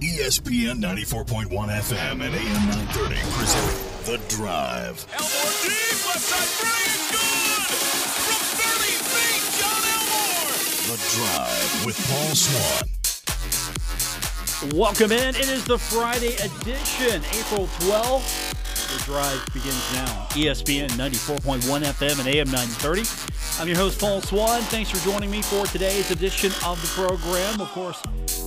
ESPN 94.1 FM and AM 930 present The Drive. Elmore deep, left side, Bryant, good! From 30 feet, John Elmore! The Drive with Paul Swann. Welcome in. It is the Friday edition, April 12th. The drive begins now. ESPN 94.1 FM and AM 930. I'm your host, Paul Swann. Thanks for joining me for today's edition of the program. Of course, it's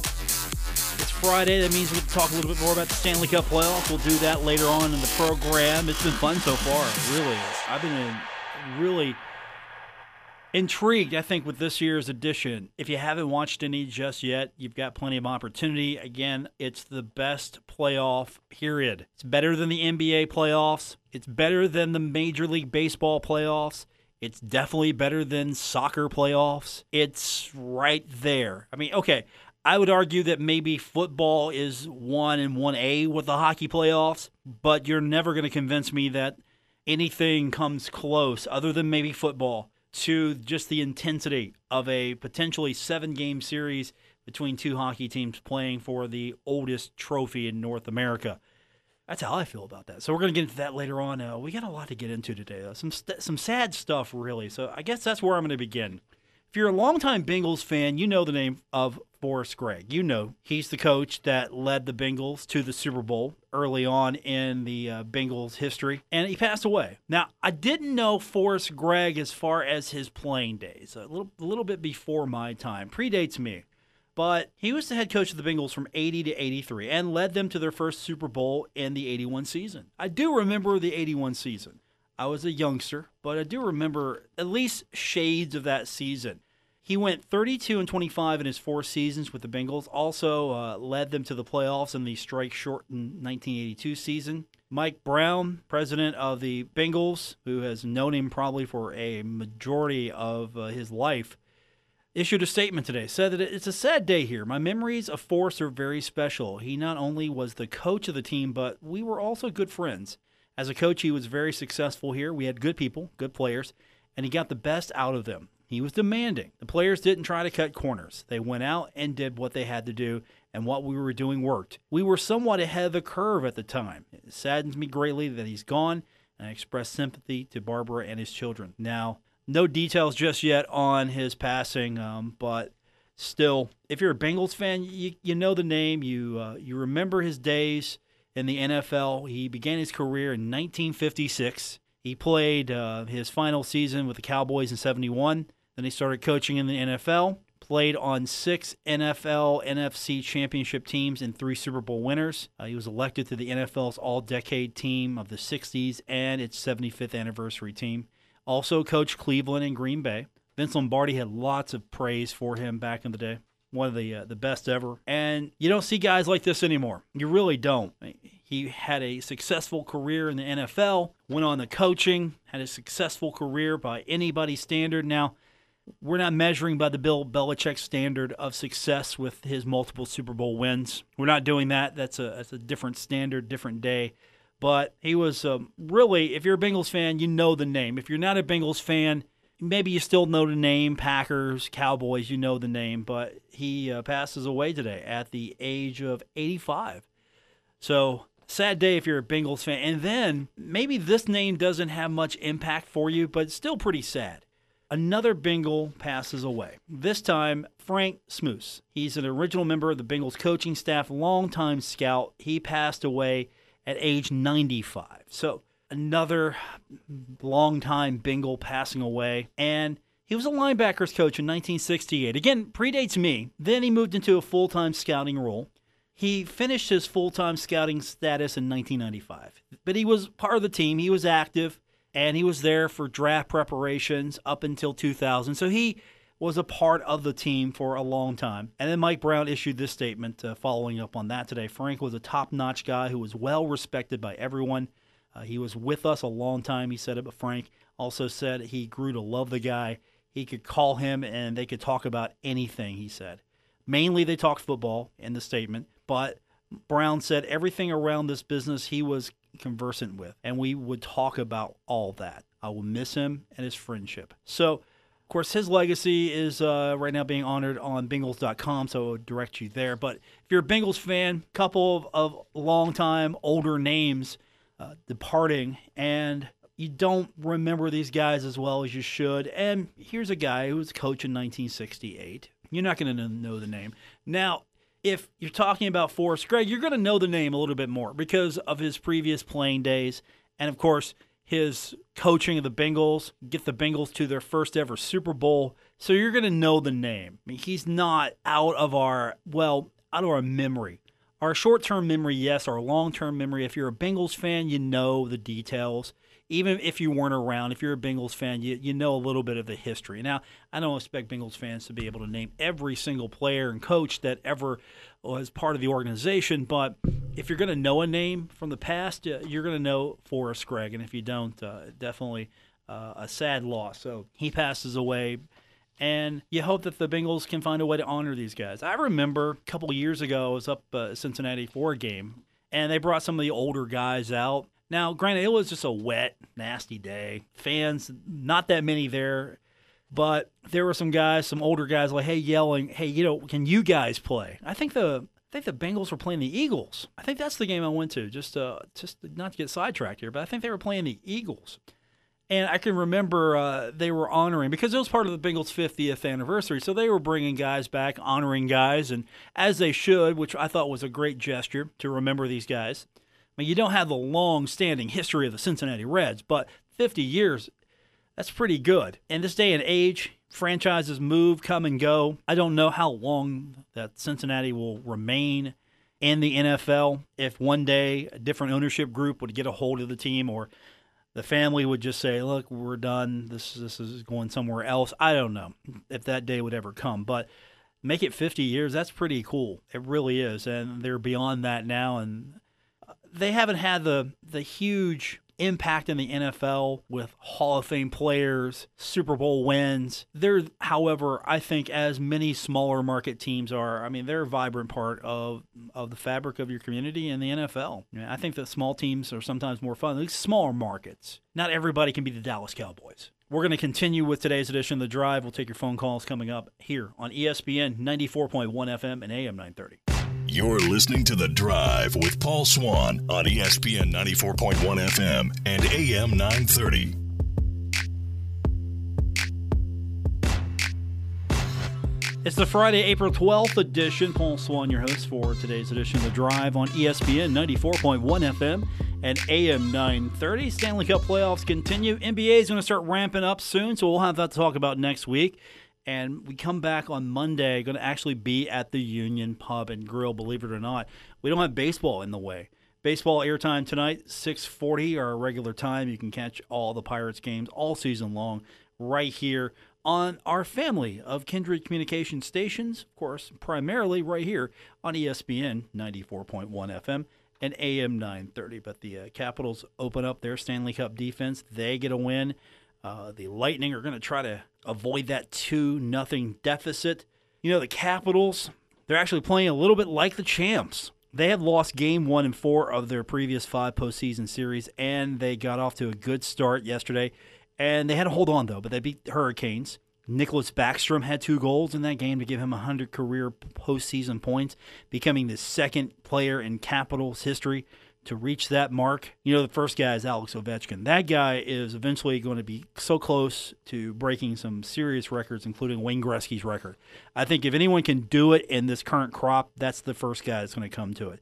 Friday. That means we'll talk a little bit more about the Stanley Cup playoffs. We'll do that later on in the program. It's been fun so far, really. I've been in really intrigued, I think, with this year's edition. If you haven't watched any just yet, you've got plenty of opportunity. Again, it's the best playoff period. It's better than the NBA playoffs, it's better than the Major League Baseball playoffs. It's definitely better than soccer playoffs. It's right there. I mean, okay, I would argue that maybe football is 1 and 1A with the hockey playoffs, but you're never going to convince me that anything comes close other than maybe football to just the intensity of a potentially seven game series between two hockey teams playing for the oldest trophy in North America. That's how I feel about that. So we're going to get into that later on. Uh, we got a lot to get into today. Though. Some st- some sad stuff, really. So I guess that's where I'm going to begin. If you're a longtime Bengals fan, you know the name of Forrest Gregg. You know he's the coach that led the Bengals to the Super Bowl early on in the uh, Bengals history, and he passed away. Now, I didn't know Forrest Gregg as far as his playing days. A little, a little bit before my time, predates me. But he was the head coach of the Bengals from 80 to 83 and led them to their first Super Bowl in the 81 season. I do remember the 81 season. I was a youngster, but I do remember at least shades of that season. He went 32 and 25 in his four seasons with the Bengals. Also uh, led them to the playoffs in the strike-shortened 1982 season. Mike Brown, president of the Bengals, who has known him probably for a majority of uh, his life, issued a statement today. Said that it's a sad day here. My memories of Forrest are very special. He not only was the coach of the team, but we were also good friends. As a coach, he was very successful here. We had good people, good players, and he got the best out of them. He was demanding. The players didn't try to cut corners. They went out and did what they had to do, and what we were doing worked. We were somewhat ahead of the curve at the time. It saddens me greatly that he's gone, and I express sympathy to Barbara and his children. Now, no details just yet on his passing, um, but still, if you're a Bengals fan, you, you know the name. You uh, you remember his days in the NFL. He began his career in 1956. He played uh, his final season with the Cowboys in 71. Then he started coaching in the NFL. Played on six NFL NFC championship teams and three Super Bowl winners. Uh, he was elected to the NFL's All Decade Team of the 60s and its 75th anniversary team. Also coached Cleveland and Green Bay. Vince Lombardi had lots of praise for him back in the day. One of the uh, the best ever. And you don't see guys like this anymore. You really don't. He had a successful career in the NFL, went on the coaching, had a successful career by anybody's standard. Now, we're not measuring by the Bill Belichick standard of success with his multiple Super Bowl wins. We're not doing that. That's a that's a different standard, different day. But he was um, really, if you're a Bengals fan, you know the name. If you're not a Bengals fan, maybe you still know the name Packers, Cowboys, you know the name. But he uh, passes away today at the age of 85. So sad day if you're a Bengals fan. And then maybe this name doesn't have much impact for you, but still pretty sad. Another Bengal passes away. This time, Frank Smouse. He's an original member of the Bengals coaching staff, longtime scout. He passed away at age 95. So another longtime Bengal passing away. And he was a linebackers coach in 1968. Again, predates me. Then he moved into a full time scouting role. He finished his full time scouting status in 1995. But he was part of the team, he was active, and he was there for draft preparations up until 2000. So he was a part of the team for a long time. And then Mike Brown issued this statement uh, following up on that today. Frank was a top notch guy who was well respected by everyone. Uh, he was with us a long time, he said it, but Frank also said he grew to love the guy. He could call him and they could talk about anything, he said. Mainly they talked football in the statement, but Brown said everything around this business he was conversant with, and we would talk about all that. I will miss him and his friendship. So, of course, his legacy is uh, right now being honored on Bengals.com, so I would direct you there. But if you're a Bengals fan, couple of, of long-time older names uh, departing, and you don't remember these guys as well as you should. And here's a guy who was coach in 1968. You're not going to know the name. Now, if you're talking about Forrest Gregg, you're going to know the name a little bit more because of his previous playing days. And of course, his coaching of the Bengals, get the Bengals to their first ever Super Bowl. So you're going to know the name. I mean, he's not out of our, well, out of our memory. Our short term memory, yes. Our long term memory, if you're a Bengals fan, you know the details even if you weren't around, if you're a Bengals fan, you, you know a little bit of the history. Now, I don't expect Bengals fans to be able to name every single player and coach that ever was part of the organization, but if you're going to know a name from the past, you're going to know Forrest Gregg. And if you don't, uh, definitely uh, a sad loss. So he passes away. And you hope that the Bengals can find a way to honor these guys. I remember a couple years ago, I was up uh, Cincinnati for a game, and they brought some of the older guys out now, granted, it was just a wet, nasty day. Fans, not that many there, but there were some guys, some older guys, like, hey, yelling, hey, you know, can you guys play? I think the I think the Bengals were playing the Eagles. I think that's the game I went to. Just uh, just not to get sidetracked here, but I think they were playing the Eagles. And I can remember uh, they were honoring because it was part of the Bengals' 50th anniversary. So they were bringing guys back, honoring guys, and as they should, which I thought was a great gesture to remember these guys. I mean, you don't have the long standing history of the Cincinnati Reds, but 50 years, that's pretty good. In this day and age, franchises move, come and go. I don't know how long that Cincinnati will remain in the NFL. If one day a different ownership group would get a hold of the team or the family would just say, "Look, we're done. This this is going somewhere else." I don't know if that day would ever come, but make it 50 years. That's pretty cool. It really is, and they're beyond that now. And they haven't had the the huge impact in the NFL with Hall of Fame players, Super Bowl wins. They're, however, I think as many smaller market teams are, I mean, they're a vibrant part of of the fabric of your community and the NFL. I think that small teams are sometimes more fun. These smaller markets. Not everybody can be the Dallas Cowboys. We're going to continue with today's edition of The Drive. We'll take your phone calls coming up here on ESPN 94.1 FM and AM 930. You're listening to The Drive with Paul Swann on ESPN 94.1 FM and AM 930. It's the Friday, April 12th edition. Paul Swann, your host for today's edition of The Drive on ESPN 94.1 FM and AM 930. Stanley Cup playoffs continue. NBA is going to start ramping up soon, so we'll have that to talk about next week and we come back on Monday, going to actually be at the Union Pub and Grill. Believe it or not, we don't have baseball in the way. Baseball airtime tonight, 6:40, our regular time. You can catch all the Pirates games all season long right here on our family of Kindred Communication stations. Of course, primarily right here on ESPN 94.1 FM and AM 930. But the uh, Capitals open up their Stanley Cup defense. They get a win. Uh, the Lightning are going to try to avoid that 2 nothing deficit. You know, the Capitals, they're actually playing a little bit like the champs. They had lost game one and four of their previous five postseason series, and they got off to a good start yesterday. And they had to hold on, though, but they beat the Hurricanes. Nicklas Backstrom had two goals in that game to give him 100 career postseason points, becoming the second player in Capitals history to reach that mark. You know, the first guy is Alex Ovechkin. That guy is eventually going to be so close to breaking some serious records, including Wayne Gretzky's record. I think if anyone can do it in this current crop, that's the first guy that's going to come to it.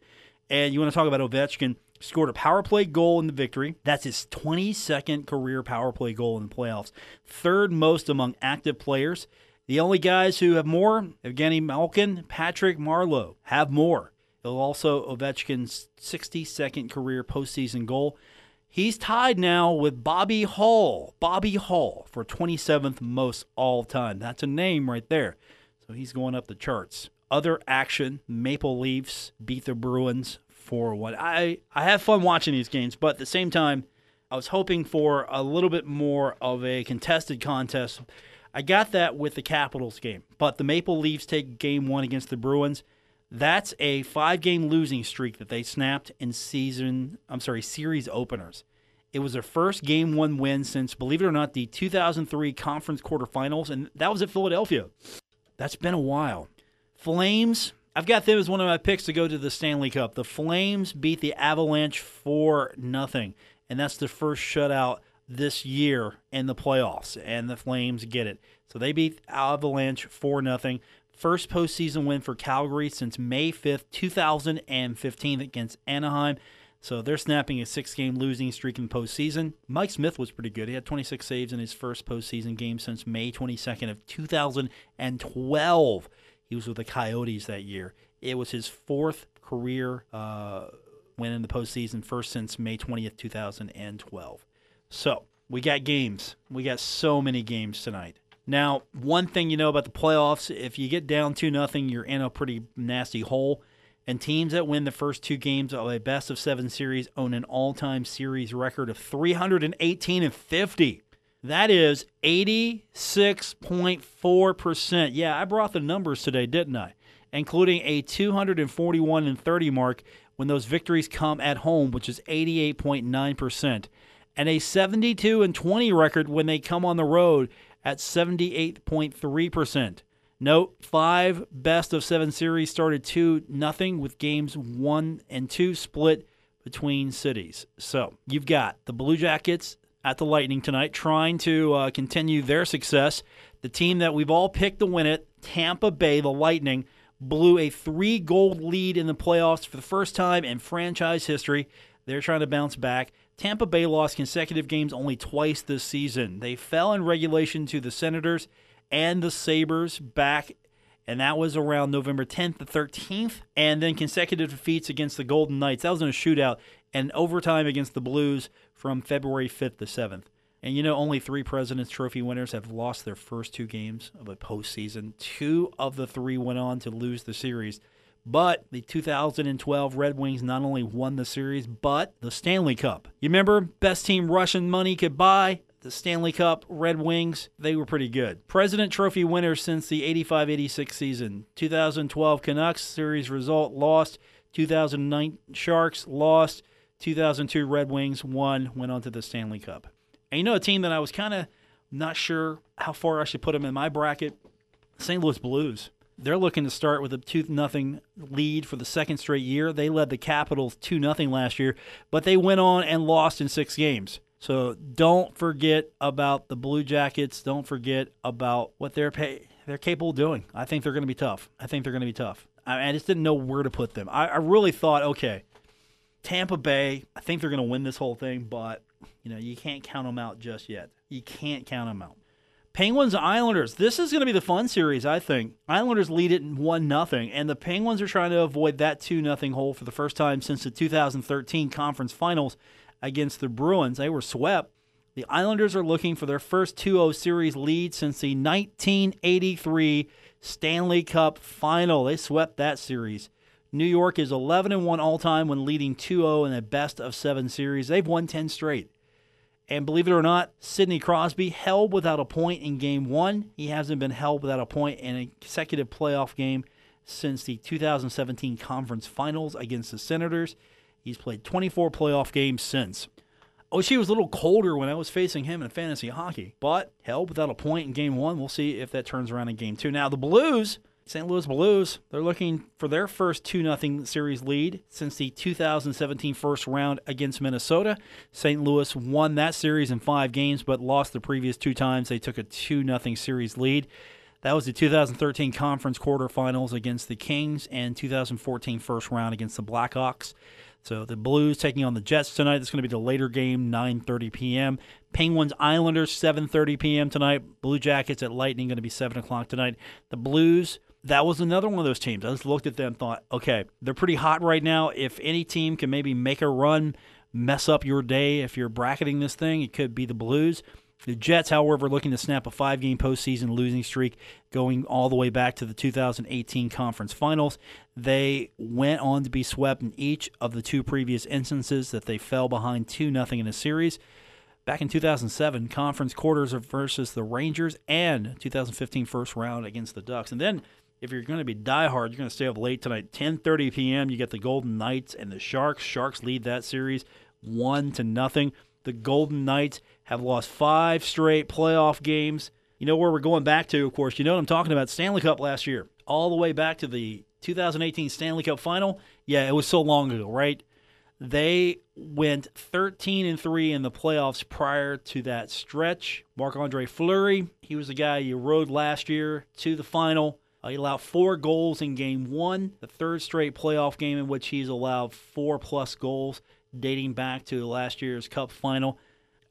And you want to talk about Ovechkin? Scored a power play goal in the victory. That's his 22nd career power play goal in the playoffs. Third most among active players. The only guys who have more, Evgeny Malkin, Patrick Marleau, have more. He'll also Ovechkin's 62nd career postseason goal. He's tied now with Bobby Hull. Bobby Hull for 27th most all time. That's a name right there. So he's going up the charts. Other action, Maple Leafs beat the Bruins 4 1. I, I have fun watching these games, but at the same time, I was hoping for a little bit more of a contested contest. I got that with the Capitals game, but the Maple Leafs take game one against the Bruins. That's a five game losing streak that they snapped in season, I'm sorry, series openers. It was their first game one win since, believe it or not, the 2003 conference quarterfinals, and that was at Philadelphia. That's been a while. Flames, I've got them as one of my picks to go to the Stanley Cup. The Flames beat the Avalanche for nothing, and that's the first shutout this year in the playoffs, and the Flames get it. So they beat Avalanche for nothing. First postseason win for Calgary since May 5th, 2015 against Anaheim. So they're snapping a six game losing streak in postseason. Mike Smith was pretty good. He had 26 saves in his first postseason game since May 22nd of 2012. He was with the Coyotes that year. It was his fourth career uh, win in the postseason, first since May 20th, 2012. So we got games. We got so many games tonight. Now, one thing you know about the playoffs, if you get down 2 nothing, you're in a pretty nasty hole. And teams that win the first two games of a best of seven series own an all time series record of 318 and 50. That is 86.4%. Yeah, I brought the numbers today, didn't I? Including a 241 and 30 mark when those victories come at home, which is 88.9%, and a 72 and 20 record when they come on the road at 78.3%. Note five best of seven series started 2 nothing with games 1 and 2 split between cities. So you've got the Blue Jackets at the Lightning tonight trying to uh, continue their success. The team that we've all picked to win it, Tampa Bay, the Lightning, blew a three goal lead in the playoffs for the first time in franchise history. They're trying to bounce back. Tampa Bay lost consecutive games only twice this season. They fell in regulation to the Senators and the Sabres back, and that was around November 10th to 13th, and then consecutive defeats against the Golden Knights. That was in a shootout, and overtime against the Blues from February 5th to 7th. And you know, only three President's Trophy winners have lost their first two games of a postseason. Two of the three went on to lose the series. But the 2012 Red Wings not only won the series, but the Stanley Cup. You remember, best team Russian money could buy? The Stanley Cup Red Wings, they were pretty good. President Trophy winners since the 85 86 season. 2012 Canucks series result lost. 2009 Sharks lost. 2002 Red Wings won, went on to the Stanley Cup. And you know, a team that I was kind of not sure how far I should put them in my bracket St. Louis Blues. They're looking to start with a 2 0 lead for the second straight year. They led the Capitals 2 0 last year, but they went on and lost in six games. So don't forget about the Blue Jackets. Don't forget about what they're pay- they're capable of doing. I think they're going to be tough. I think they're going to be tough. I, I just didn't know where to put them. I, I really thought, okay, Tampa Bay. I think they're going to win this whole thing, but you know you can't count them out just yet. You can't count them out. Penguins Islanders. This is going to be the fun series, I think. Islanders lead it one nothing, and the Penguins are trying to avoid that two nothing hole for the first time since the 2013 Conference Finals against the Bruins. They were swept. The Islanders are looking for their first 2-0 series lead since the 1983 Stanley Cup Final. They swept that series. New York is 11 and 1 all time when leading 2-0 in a best of 7 series. They've won 10 straight. And believe it or not, Sidney Crosby held without a point in game 1. He hasn't been held without a point in a consecutive playoff game since the 2017 Conference Finals against the Senators. He's played 24 playoff games since. Oshie was a little colder when I was facing him in fantasy hockey, but held without a point in game one. We'll see if that turns around in game two. Now, the Blues, St. Louis Blues, they're looking for their first 2 0 series lead since the 2017 first round against Minnesota. St. Louis won that series in five games, but lost the previous two times. They took a 2 0 series lead. That was the 2013 conference quarterfinals against the Kings and 2014 first round against the Blackhawks. So the Blues taking on the Jets tonight. It's going to be the later game, 9:30 p.m. Penguins Islanders 7:30 p.m. tonight. Blue Jackets at Lightning going to be 7 o'clock tonight. The Blues. That was another one of those teams. I just looked at them and thought, okay, they're pretty hot right now. If any team can maybe make a run, mess up your day, if you're bracketing this thing, it could be the Blues. The Jets, however, looking to snap a five game postseason losing streak going all the way back to the 2018 conference finals. They went on to be swept in each of the two previous instances that they fell behind 2 0 in a series. Back in 2007, conference quarters versus the Rangers and 2015 first round against the Ducks. And then if you're going to be diehard, you're going to stay up late tonight. 10:30 p.m. You get the Golden Knights and the Sharks. Sharks lead that series one to nothing. The Golden Knights have lost five straight playoff games. You know where we're going back to, of course. You know what I'm talking about. Stanley Cup last year, all the way back to the 2018 Stanley Cup final. Yeah, it was so long ago, right? They went 13 and 3 in the playoffs prior to that stretch. Marc Andre Fleury, he was the guy you rode last year to the final. Uh, he allowed four goals in game one, the third straight playoff game in which he's allowed four plus goals, dating back to last year's Cup final.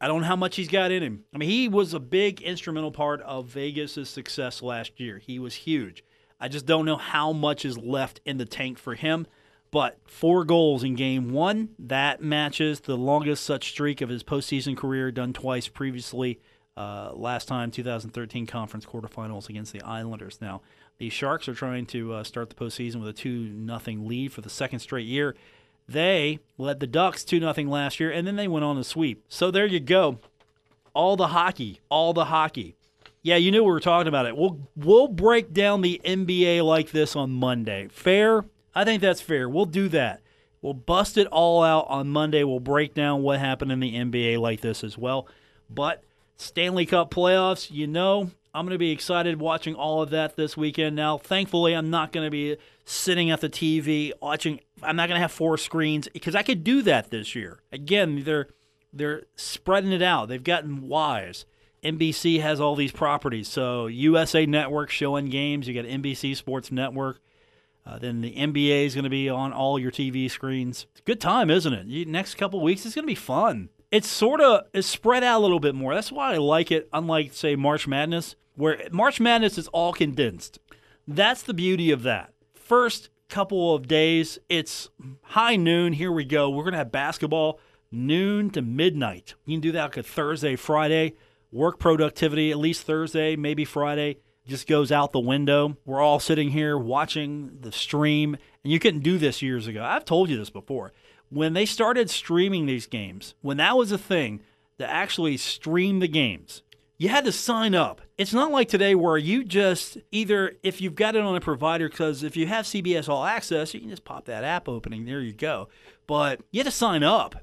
I don't know how much he's got in him. I mean, he was a big instrumental part of Vegas' success last year. He was huge. I just don't know how much is left in the tank for him. But four goals in game one, that matches the longest such streak of his postseason career, done twice previously. Uh, last time, 2013 conference quarterfinals against the Islanders. Now, the Sharks are trying to uh, start the postseason with a 2 nothing lead for the second straight year. They led the Ducks 2 0 last year, and then they went on a sweep. So there you go. All the hockey, all the hockey. Yeah, you knew we were talking about it. We'll we'll break down the NBA like this on Monday. Fair? I think that's fair. We'll do that. We'll bust it all out on Monday. We'll break down what happened in the NBA like this as well. But Stanley Cup playoffs, you know, I'm going to be excited watching all of that this weekend. Now, thankfully, I'm not going to be sitting at the TV watching. I'm not going to have four screens because I could do that this year. Again, they're they're spreading it out. They've gotten wise. NBC has all these properties. So USA Network showing games. You got NBC Sports Network. Uh, then the NBA is going to be on all your TV screens. It's a good time, isn't it? You, next couple weeks, it's going to be fun. It's sort of it's spread out a little bit more. That's why I like it. Unlike say March Madness, where March Madness is all condensed. That's the beauty of that. First couple of days, it's high noon. Here we go. We're to have basketball noon to midnight. You can do that like a Thursday, Friday. Work productivity, at least Thursday, maybe Friday just goes out the window. We're all sitting here watching the stream, and you couldn't do this years ago. I've told you this before. When they started streaming these games, when that was a thing to actually stream the games, you had to sign up. It's not like today where you just either, if you've got it on a provider, because if you have CBS All Access, you can just pop that app opening. There you go. But you had to sign up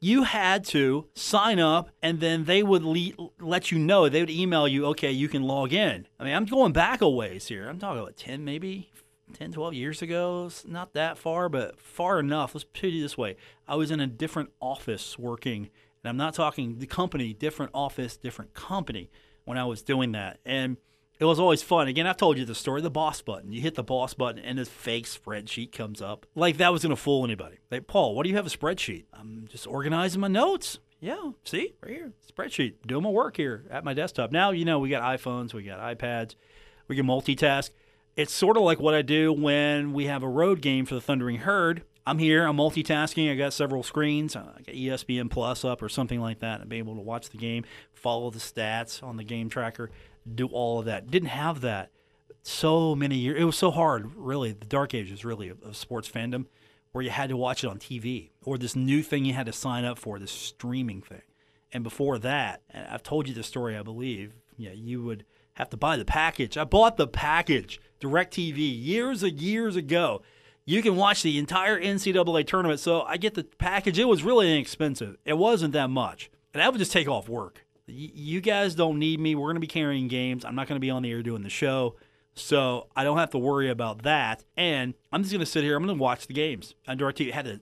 you had to sign up and then they would le- let you know they would email you okay you can log in i mean i'm going back a ways here i'm talking about 10 maybe 10 12 years ago it's not that far but far enough let's put it this way i was in a different office working and i'm not talking the company different office different company when i was doing that and it was always fun. Again, I've told you the story. The boss button. You hit the boss button, and this fake spreadsheet comes up. Like that was gonna fool anybody. Like Paul, what do you have a spreadsheet? I'm just organizing my notes. Yeah, see right here, spreadsheet. Doing my work here at my desktop. Now you know we got iPhones, we got iPads, we can multitask. It's sort of like what I do when we have a road game for the Thundering Herd. I'm here, I'm multitasking. I got several screens. Uh, I got ESPN Plus up or something like that, and be able to watch the game, follow the stats on the game tracker do all of that. Didn't have that so many years. It was so hard, really. The dark ages, really, of, of sports fandom, where you had to watch it on TV or this new thing you had to sign up for, this streaming thing. And before that, and I've told you the story, I believe. Yeah, you would have to buy the package. I bought the package, DirecTV, years and years ago. You can watch the entire NCAA tournament. So I get the package. It was really inexpensive. It wasn't that much. And I would just take off work you guys don't need me. We're going to be carrying games. I'm not going to be on the air doing the show. So I don't have to worry about that. And I'm just going to sit here. I'm going to watch the games. On DirecTV, had to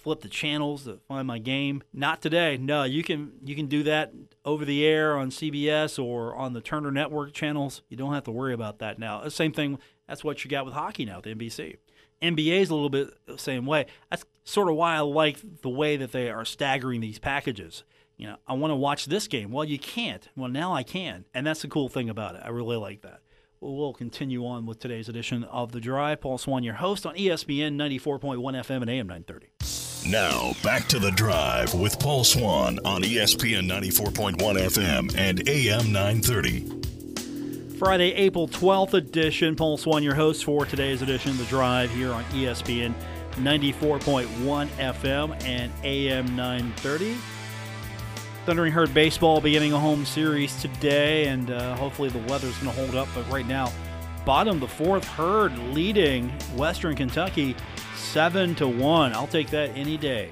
flip the channels to find my game. Not today. No, you can you can do that over the air on CBS or on the Turner Network channels. You don't have to worry about that now. The same thing. That's what you got with hockey now the NBC. NBA is a little bit the same way. That's sort of why I like the way that they are staggering these packages you know, I want to watch this game. Well, you can't. Well, now I can. And that's the cool thing about it. I really like that. Well, continue on with today's edition of The Drive. Paul Swann, your host on ESPN 94.1 FM and AM 930. Now, back to The Drive with Paul Swann on ESPN 94.1 FM and AM 930. Friday, April 12th edition. Paul Swann, your host for today's edition of The Drive here on ESPN 94.1 FM and AM 930. Thundering Herd baseball beginning a home series today, and uh, hopefully the weather's going to hold up. But right now, bottom the fourth, Herd leading Western Kentucky seven to one. I'll take that any day.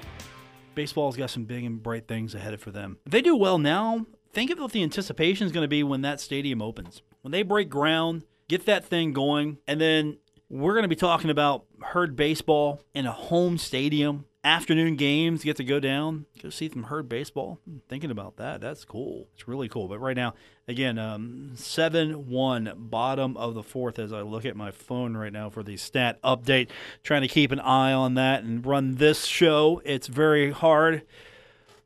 baseball's got some big and bright things ahead of for them. If they do well now, think of what the anticipation is going to be when that stadium opens. When they break ground, get that thing going, and then we're going to be talking about herd baseball in a home stadium. Afternoon games get to go down, go see some herd baseball. Thinking about that, that's cool. It's really cool. But right now, again, um, seven one, bottom of the fourth. As I look at my phone right now for the stat update, trying to keep an eye on that and run this show. It's very hard.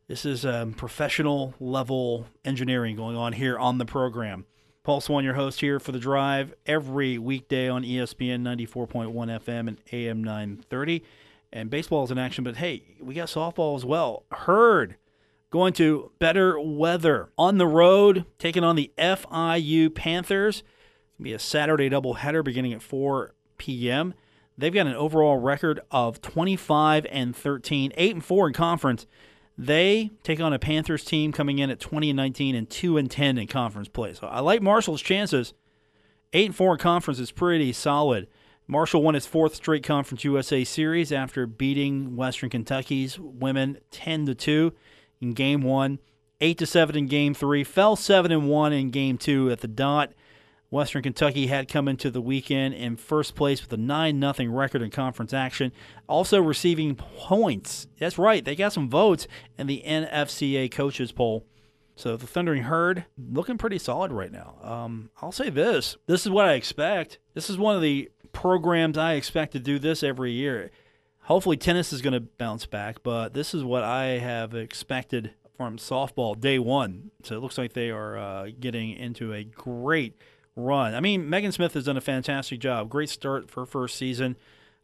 This is um, professional level engineering going on here on the program. Paul Swann, your host here for the drive every weekday on ESPN 94.1 FM and AM 930. And baseball is in action, but hey, we got softball as well. Herd going to better weather on the road, taking on the FIU Panthers. To be a Saturday doubleheader beginning at 4 p.m. They've got an overall record of 25 and 13, 8 and 4 in conference. They take on a Panthers team coming in at 20 and 19 and 2 and 10 in conference play. So I like Marshall's chances. 8 and 4 in conference is pretty solid. Marshall won its fourth straight Conference USA series after beating Western Kentucky's women 10 to 2 in game 1, 8 to 7 in game 3, fell 7 and 1 in game 2 at the dot. Western Kentucky had come into the weekend in first place with a 9 0 record in conference action, also receiving points. That's right, they got some votes in the NFCA coaches poll. So the Thundering Herd looking pretty solid right now. Um, I'll say this: this is what I expect. This is one of the programs I expect to do this every year. Hopefully, tennis is going to bounce back, but this is what I have expected from softball day one. So it looks like they are uh, getting into a great run. I mean, Megan Smith has done a fantastic job. Great start for first season.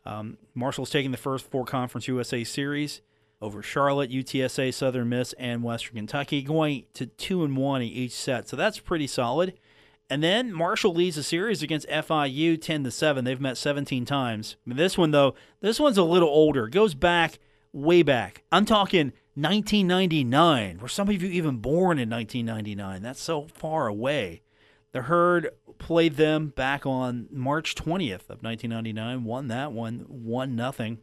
Um, Marshall's taking the first four Conference USA series over Charlotte, UTSA, Southern Miss, and Western Kentucky, going to two and one in each set. So that's pretty solid. And then Marshall leads the series against FIU 10 to 7. They've met 17 times. I mean, this one though, this one's a little older. It goes back way back. I'm talking 1999. Were some of you even born in 1999? That's so far away. The Herd played them back on March 20th of 1999, won that one, one nothing.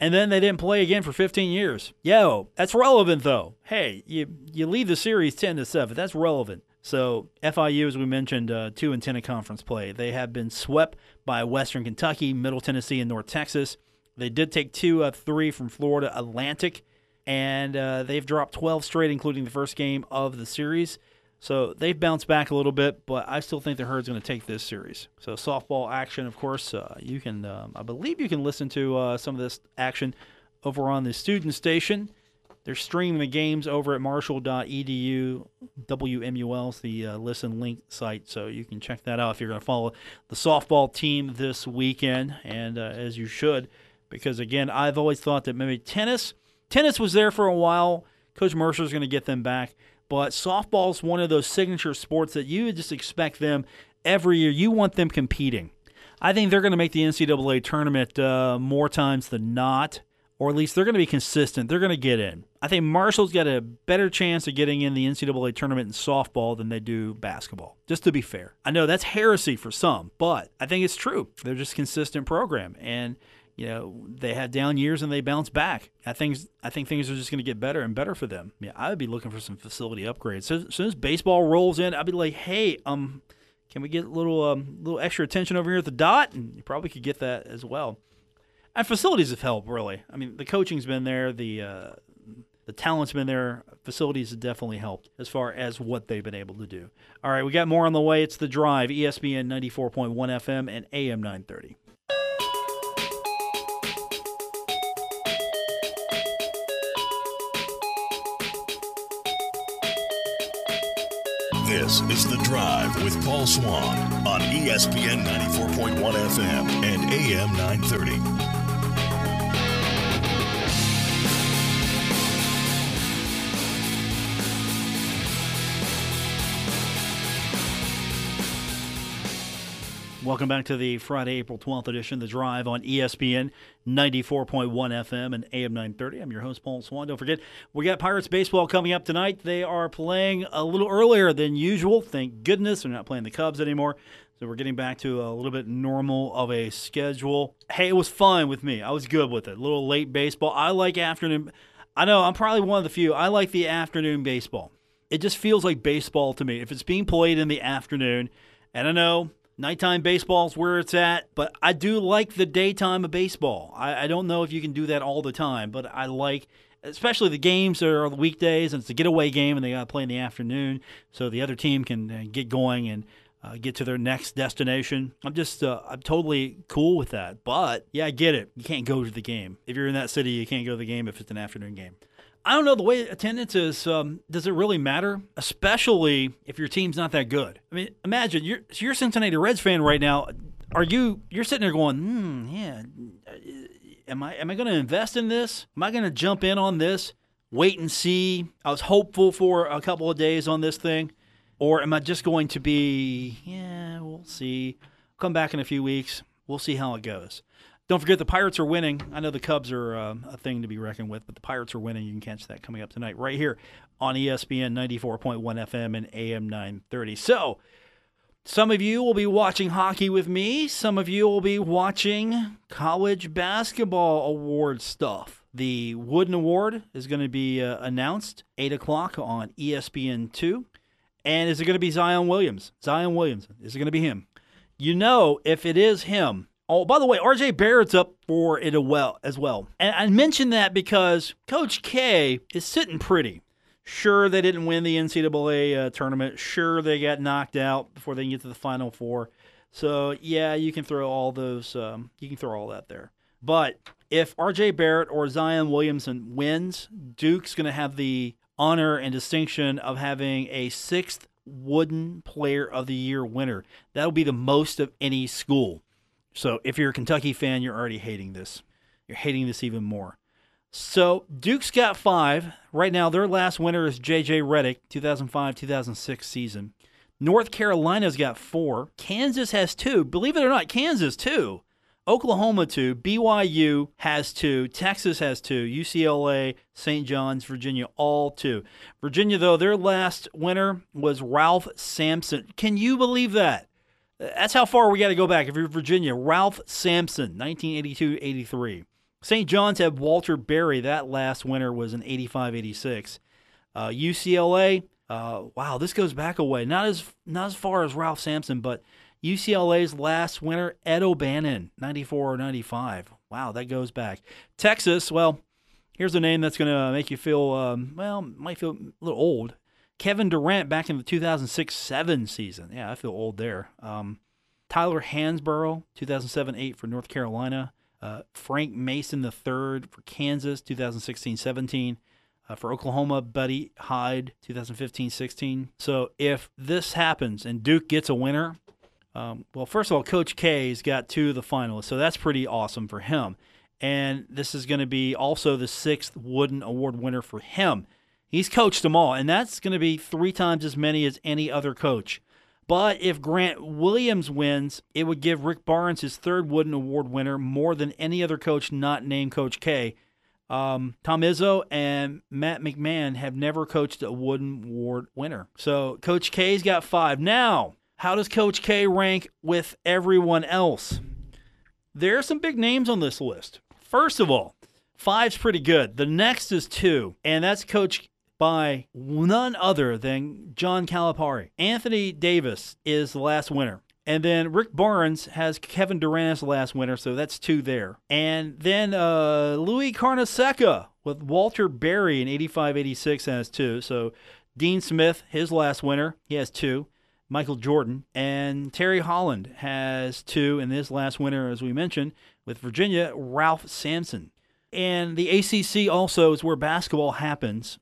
And then they didn't play again for 15 years. Yo, that's relevant though. Hey, you you lead the series 10 to 7. That's relevant. So FIU, as we mentioned, uh, two and ten in conference play. They have been swept by Western Kentucky, Middle Tennessee, and North Texas. They did take two of three from Florida Atlantic, and uh, they've dropped 12 straight, including the first game of the series. So they've bounced back a little bit, but I still think the Herd's going to take this series. So softball action, of course, uh, you can, um, I believe you can listen to uh, some of this action over on the student station. They're streaming the games over at marshall.edu. WMUL's the uh, listen link site, so you can check that out if you're going to follow the softball team this weekend, and uh, as you should, because again, I've always thought that maybe tennis, tennis was there for a while. Coach Mercer's going to get them back, but softball is one of those signature sports that you just expect them every year. You want them competing. I think they're going to make the NCAA tournament uh, more times than not or at least they're going to be consistent. They're going to get in. I think Marshall's got a better chance of getting in the NCAA tournament in softball than they do basketball, just to be fair. I know that's heresy for some, but I think it's true. They're just consistent program. And, you know, they had down years and they bounce back. I think, I think things are just going to get better and better for them. Yeah, I would be looking for some facility upgrades. So, as soon as baseball rolls in, I'd be like, hey, um, can we get a little, um, little extra attention over here at the dot? And you probably could get that as well and facilities have helped really. I mean, the coaching's been there, the uh, the talent's been there. Facilities have definitely helped as far as what they've been able to do. All right, we got more on the way. It's the Drive, ESPN 94.1 FM and AM 930. This is The Drive with Paul Swann on ESPN 94.1 FM and AM 930. Welcome back to the Friday, April 12th edition, The Drive on ESPN 94.1 FM and AM 930. I'm your host, Paul Swann. Don't forget, we got Pirates baseball coming up tonight. They are playing a little earlier than usual. Thank goodness they're not playing the Cubs anymore. So we're getting back to a little bit normal of a schedule. Hey, it was fine with me. I was good with it. A little late baseball. I like afternoon. I know I'm probably one of the few. I like the afternoon baseball. It just feels like baseball to me. If it's being played in the afternoon, and I know nighttime baseball is where it's at, but I do like the daytime of baseball. I, I don't know if you can do that all the time, but I like especially the games that are the weekdays and it's a getaway game and they got to play in the afternoon so the other team can uh, get going and uh, get to their next destination. I'm just, uh, I'm totally cool with that. But yeah, I get it. You can't go to the game. If you're in that city, you can't go to the game if it's an afternoon game. I don't know the way attendance is. Um, does it really matter? Especially if your team's not that good. I mean, imagine you're you're a Cincinnati Reds fan right now. Are you? You're sitting there going, hmm, yeah. Am I? Am I going to invest in this? Am I going to jump in on this? Wait and see. I was hopeful for a couple of days on this thing. Or am I just going to be, yeah, we'll see. Come back in a few weeks. We'll see how it goes. Don't forget the Pirates are winning. I know the Cubs are uh, a thing to be reckoned with, but the Pirates are winning. You can catch that coming up tonight right here on ESPN 94.1 FM and AM 930. So, some of you will be watching hockey with me. Some of you will be watching college basketball award stuff. The Wooden Award is going to be uh, announced 8 o'clock on ESPN 2. And is it going to be Zion Williams? Zion Williams. Is it going to be him? You know, if it is him, oh, by the way, RJ Barrett's up for it as well. And I mentioned that because Coach K is sitting pretty. Sure, they didn't win the NCAA uh, tournament. Sure, they got knocked out before they can get to the Final Four. So, yeah, you can throw all those, um, you can throw all that there. But if RJ Barrett or Zion Williamson wins, Duke's going to have the honor and distinction of having a sixth Wooden Player of the Year winner. That'll be the most of any school. So if you're a Kentucky fan, you're already hating this. You're hating this even more. So Duke's got five. Right now, their last winner is J.J. Redick, 2005 2006 season. North Carolina's got four. Kansas has two. Believe it or not, Kansas, two. Oklahoma two, BYU has two, Texas has two, UCLA, St. John's, Virginia, all two. Virginia, though, their last winner was Ralph Sampson. Can you believe that? That's how far we got to go back. If you're Virginia, Ralph Sampson, 1982 83. St. John's had Walter Berry. That last winner was in 85 86. Uh, UCLA, uh, wow, this goes back a way. Not as, not as far as Ralph Sampson, but UCLA's last winner, Ed O'Bannon, 94 or 95. Wow, that goes back. Texas, well, here's a name that's going to make you feel, um, well, might feel a little old. Kevin Durant back in the 2006 7 season. Yeah, I feel old there. Um, Tyler Hansbrough, 2007 8 for North Carolina. Uh, Frank Mason III for Kansas, 2016 17. Uh, for Oklahoma, Buddy Hyde, 2015 16. So if this happens and Duke gets a winner, um, well, first of all, Coach K's got two of the finalists, so that's pretty awesome for him. And this is going to be also the sixth Wooden Award winner for him. He's coached them all, and that's going to be three times as many as any other coach. But if Grant Williams wins, it would give Rick Barnes his third Wooden Award winner, more than any other coach not named Coach K. Um, Tom Izzo and Matt McMahon have never coached a Wooden Award winner. So Coach K's got five. Now, how does Coach K rank with everyone else? There are some big names on this list. First of all, five's pretty good. The next is two, and that's coached by none other than John Calipari. Anthony Davis is the last winner. And then Rick Barnes has Kevin Durant as the last winner, so that's two there. And then uh, Louis Carnesecca with Walter Berry in 85 86 has two. So Dean Smith, his last winner, he has two. Michael Jordan. And Terry Holland has two in this last winner, as we mentioned, with Virginia, Ralph Sampson. And the ACC also is where basketball happens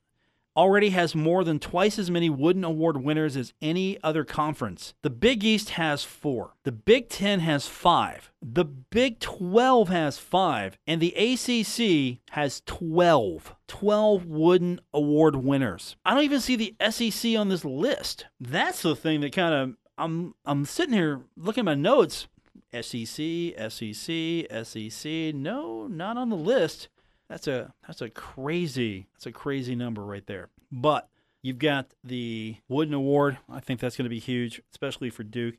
already has more than twice as many Wooden Award winners as any other conference. The Big East has four. The Big Ten has five. The Big 12 has five. And the ACC has 12. 12 Wooden Award winners. I don't even see the SEC on this list. That's the thing that kind of, I'm, I'm sitting here looking at my notes. SEC, SEC, SEC. No, not on the list. That's a that's a crazy that's a crazy number right there. But you've got the Wooden Award. I think that's going to be huge, especially for Duke.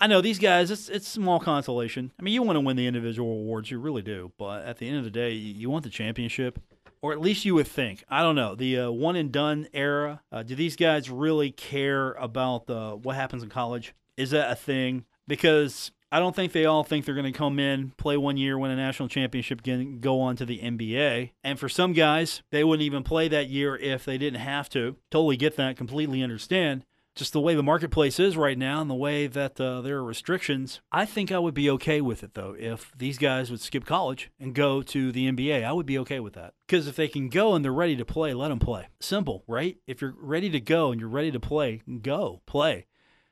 I know these guys. It's it's small consolation. I mean, you want to win the individual awards, you really do. But at the end of the day, you want the championship. or at least you would think. I don't know the uh, one and done era. Uh, do these guys really care about the what happens in college? Is that a thing? Because I don't think they all think they're going to come in, play one year, win a national championship, again, go on to the NBA. And for some guys, they wouldn't even play that year if they didn't have to. Totally get that, completely understand. Just the way the marketplace is right now and the way that uh, there are restrictions, I think I would be okay with it though. If these guys would skip college and go to the NBA, I would be okay with that. Because if they can go and they're ready to play, let them play. Simple, right? If you're ready to go and you're ready to play, go play.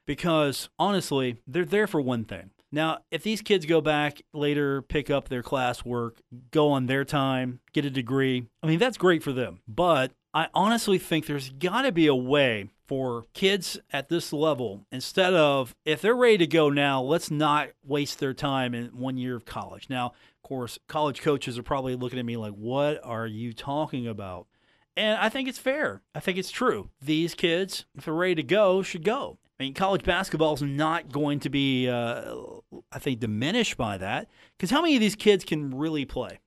Because honestly, they're there for one thing now, if these kids go back later, pick up their classwork, go on their time, get a degree, I mean, that's great for them. But I honestly think there's got to be a way for kids at this level, instead of if they're ready to go now, let's not waste their time in one year of college. Now, of course, college coaches are probably looking at me like, what are you talking about? And I think it's fair. I think it's true. These kids, if they're ready to go, should go. I mean, college basketball is not going to be, uh, I think, diminished by that. Because how many of these kids can really play?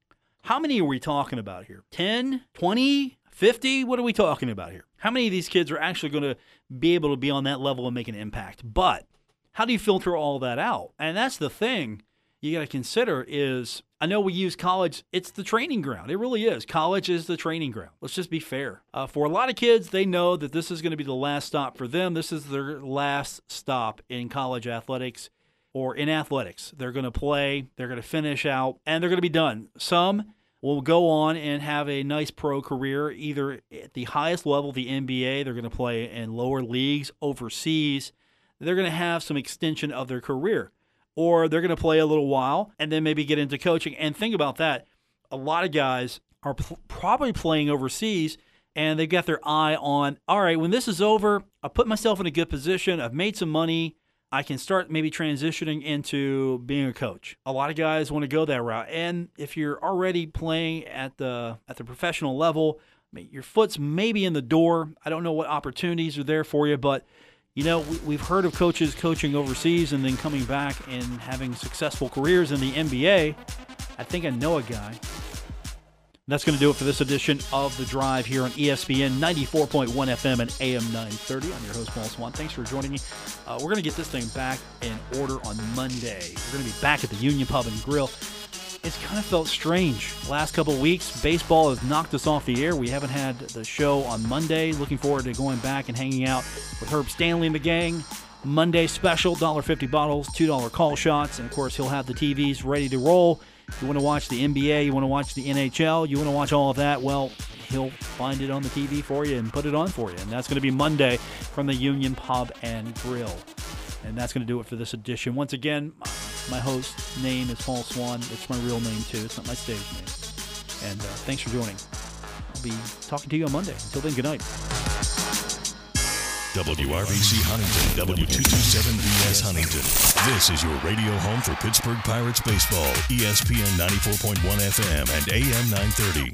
How many are we talking about here? 10, 20, 50? What are we talking about here? How many of these kids are actually going to be able to be on that level and make an impact? But how do you filter all that out? And that's the thing you got to consider is I know we use college, it's the training ground. It really is. College is the training ground. Let's just be fair. Uh, for a lot of kids, they know that this is going to be the last stop for them. This is their last stop in college athletics or in athletics. They're going to play, they're going to finish out, and they're going to be done. Some will go on and have a nice pro career, either at the highest level, the NBA, they're going to play in lower leagues, overseas. They're going to have some extension of their career or they're going to play a little while and then maybe get into coaching. And think about that. A lot of guys are probably playing overseas and they've got their eye on, all right, when this is over, I put myself in a good position. I've made some money. I can start maybe transitioning into being a coach. A lot of guys want to go that route. And if you're already playing at the at the professional level, your foot's maybe in the door. I don't know what opportunities are there for you, but you know, we, have heard of coaches coaching overseas and then coming back and having successful careers in the NBA. I think I know a guy. That's going to do it for this edition of The Drive here on ESPN 94.1 FM and AM 930. I'm your host, Paul Swann. Thanks for joining me. Uh, we're going to get this thing back in order on Monday. We're going to be back at the Union Pub and Grill it's kind of felt strange. Last couple weeks, baseball has knocked us off the air. We haven't had the show on Monday. Looking forward to going back and hanging out with Herb Stanley and the gang. Monday special, $1.50 bottles, $2 call shots, and of course, he'll have the TVs ready to roll. If you want to watch the NBA, you want to watch the NHL, you want to watch all of that, well, he'll find it on the TV for you and put it on for you. And that's going to be Monday from the Union Pub and Grill. And that's going to do it for this edition. Once again, my host name is Paul Swann. It's my real name, too. It's not my stage name. And uh, thanks for joining. I'll be talking to you on Monday. Until then, good night. WRVC Huntington, W227BS Huntington. This is your radio home for Pittsburgh Pirates baseball, ESPN 94.1 FM and AM 930.